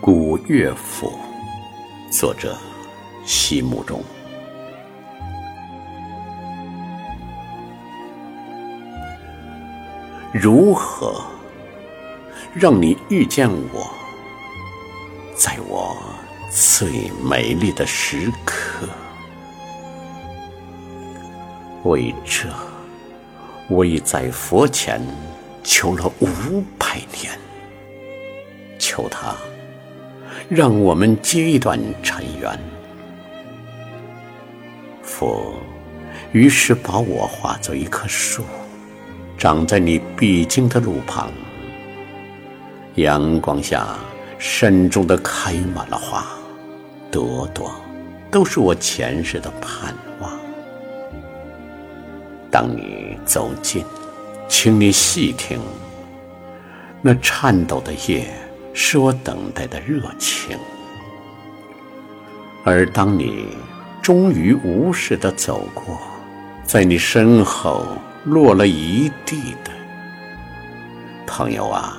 古乐府，作者席慕容。如何让你遇见我，在我最美丽的时刻？为这，我已在佛前求了五百年，求他让我们结一段尘缘。佛于是把我化作一棵树。长在你必经的路旁，阳光下慎重的开满了花，朵朵都是我前世的盼望。当你走近，请你细听，那颤抖的叶是我等待的热情。而当你终于无视的走过，在你身后。落了一地的朋友啊，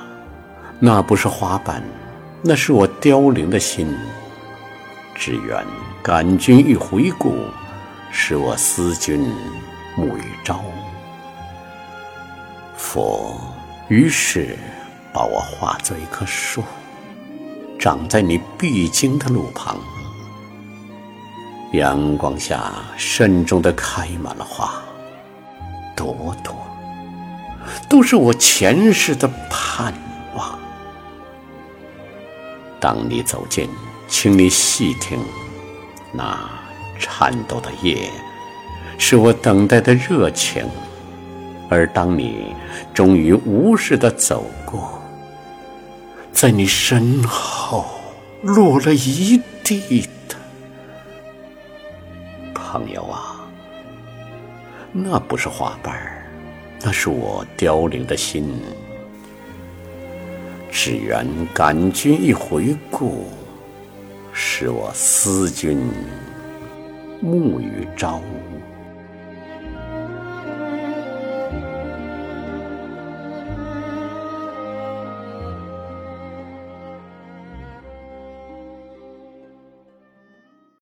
那不是花瓣，那是我凋零的心。只愿感君一回顾，使我思君暮与朝。佛于是把我化作一棵树，长在你必经的路旁，阳光下慎重的开满了花。朵朵都是我前世的盼望。当你走近，请你细听，那颤抖的叶，是我等待的热情。而当你终于无视的走过，在你身后落了一地的朋友啊。那不是花瓣儿，那是我凋零的心。只愿感君一回顾，使我思君暮与朝。